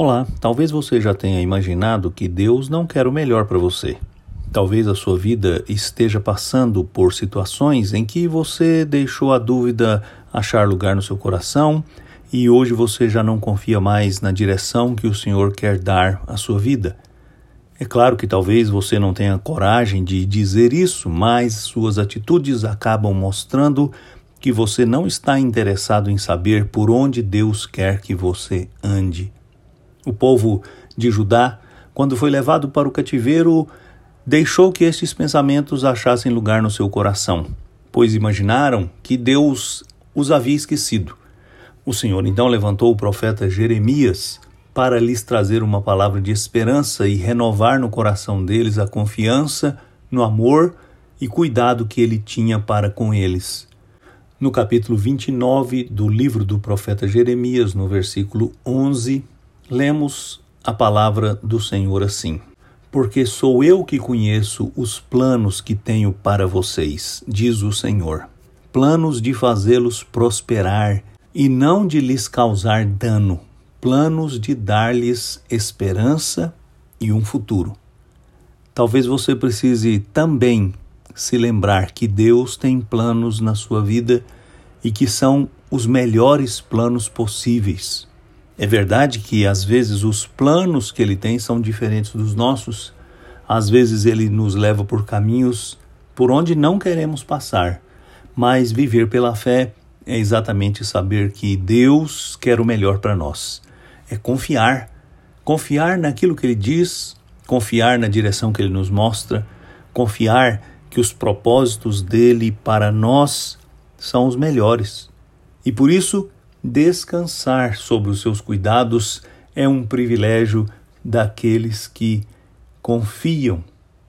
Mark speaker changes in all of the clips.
Speaker 1: Olá, talvez você já tenha imaginado que Deus não quer o melhor para você. Talvez a sua vida esteja passando por situações em que você deixou a dúvida achar lugar no seu coração e hoje você já não confia mais na direção que o Senhor quer dar à sua vida. É claro que talvez você não tenha coragem de dizer isso, mas suas atitudes acabam mostrando que você não está interessado em saber por onde Deus quer que você ande. O povo de Judá, quando foi levado para o cativeiro, deixou que estes pensamentos achassem lugar no seu coração, pois imaginaram que Deus os havia esquecido. O Senhor então levantou o profeta Jeremias para lhes trazer uma palavra de esperança e renovar no coração deles a confiança no amor e cuidado que ele tinha para com eles. No capítulo 29 do livro do profeta Jeremias, no versículo 11, lemos a palavra do Senhor assim: Porque sou eu que conheço os planos que tenho para vocês, diz o Senhor, planos de fazê-los prosperar e não de lhes causar dano, planos de dar-lhes esperança e um futuro. Talvez você precise também se lembrar que Deus tem planos na sua vida e que são os melhores planos possíveis. É verdade que às vezes os planos que ele tem são diferentes dos nossos. Às vezes ele nos leva por caminhos por onde não queremos passar. Mas viver pela fé é exatamente saber que Deus quer o melhor para nós. É confiar. Confiar naquilo que ele diz, confiar na direção que ele nos mostra, confiar que os propósitos dele para nós são os melhores. E por isso, Descansar sobre os seus cuidados é um privilégio daqueles que confiam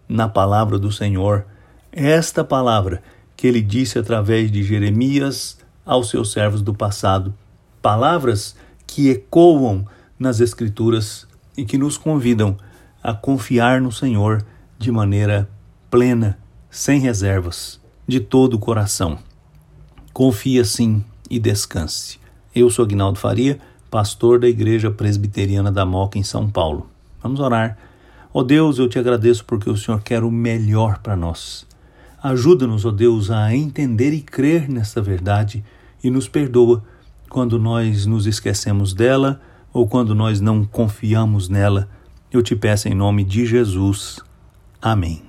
Speaker 1: na palavra do Senhor. Esta palavra que ele disse através de Jeremias aos seus servos do passado. Palavras que ecoam nas Escrituras e que nos convidam a confiar no Senhor de maneira plena, sem reservas, de todo o coração. Confia sim e descanse. Eu sou Agnaldo Faria, pastor da Igreja Presbiteriana da Moca em São Paulo. Vamos orar. Ó oh Deus, eu te agradeço porque o Senhor quer o melhor para nós. Ajuda-nos, ó oh Deus, a entender e crer nessa verdade e nos perdoa quando nós nos esquecemos dela ou quando nós não confiamos nela. Eu te peço em nome de Jesus. Amém.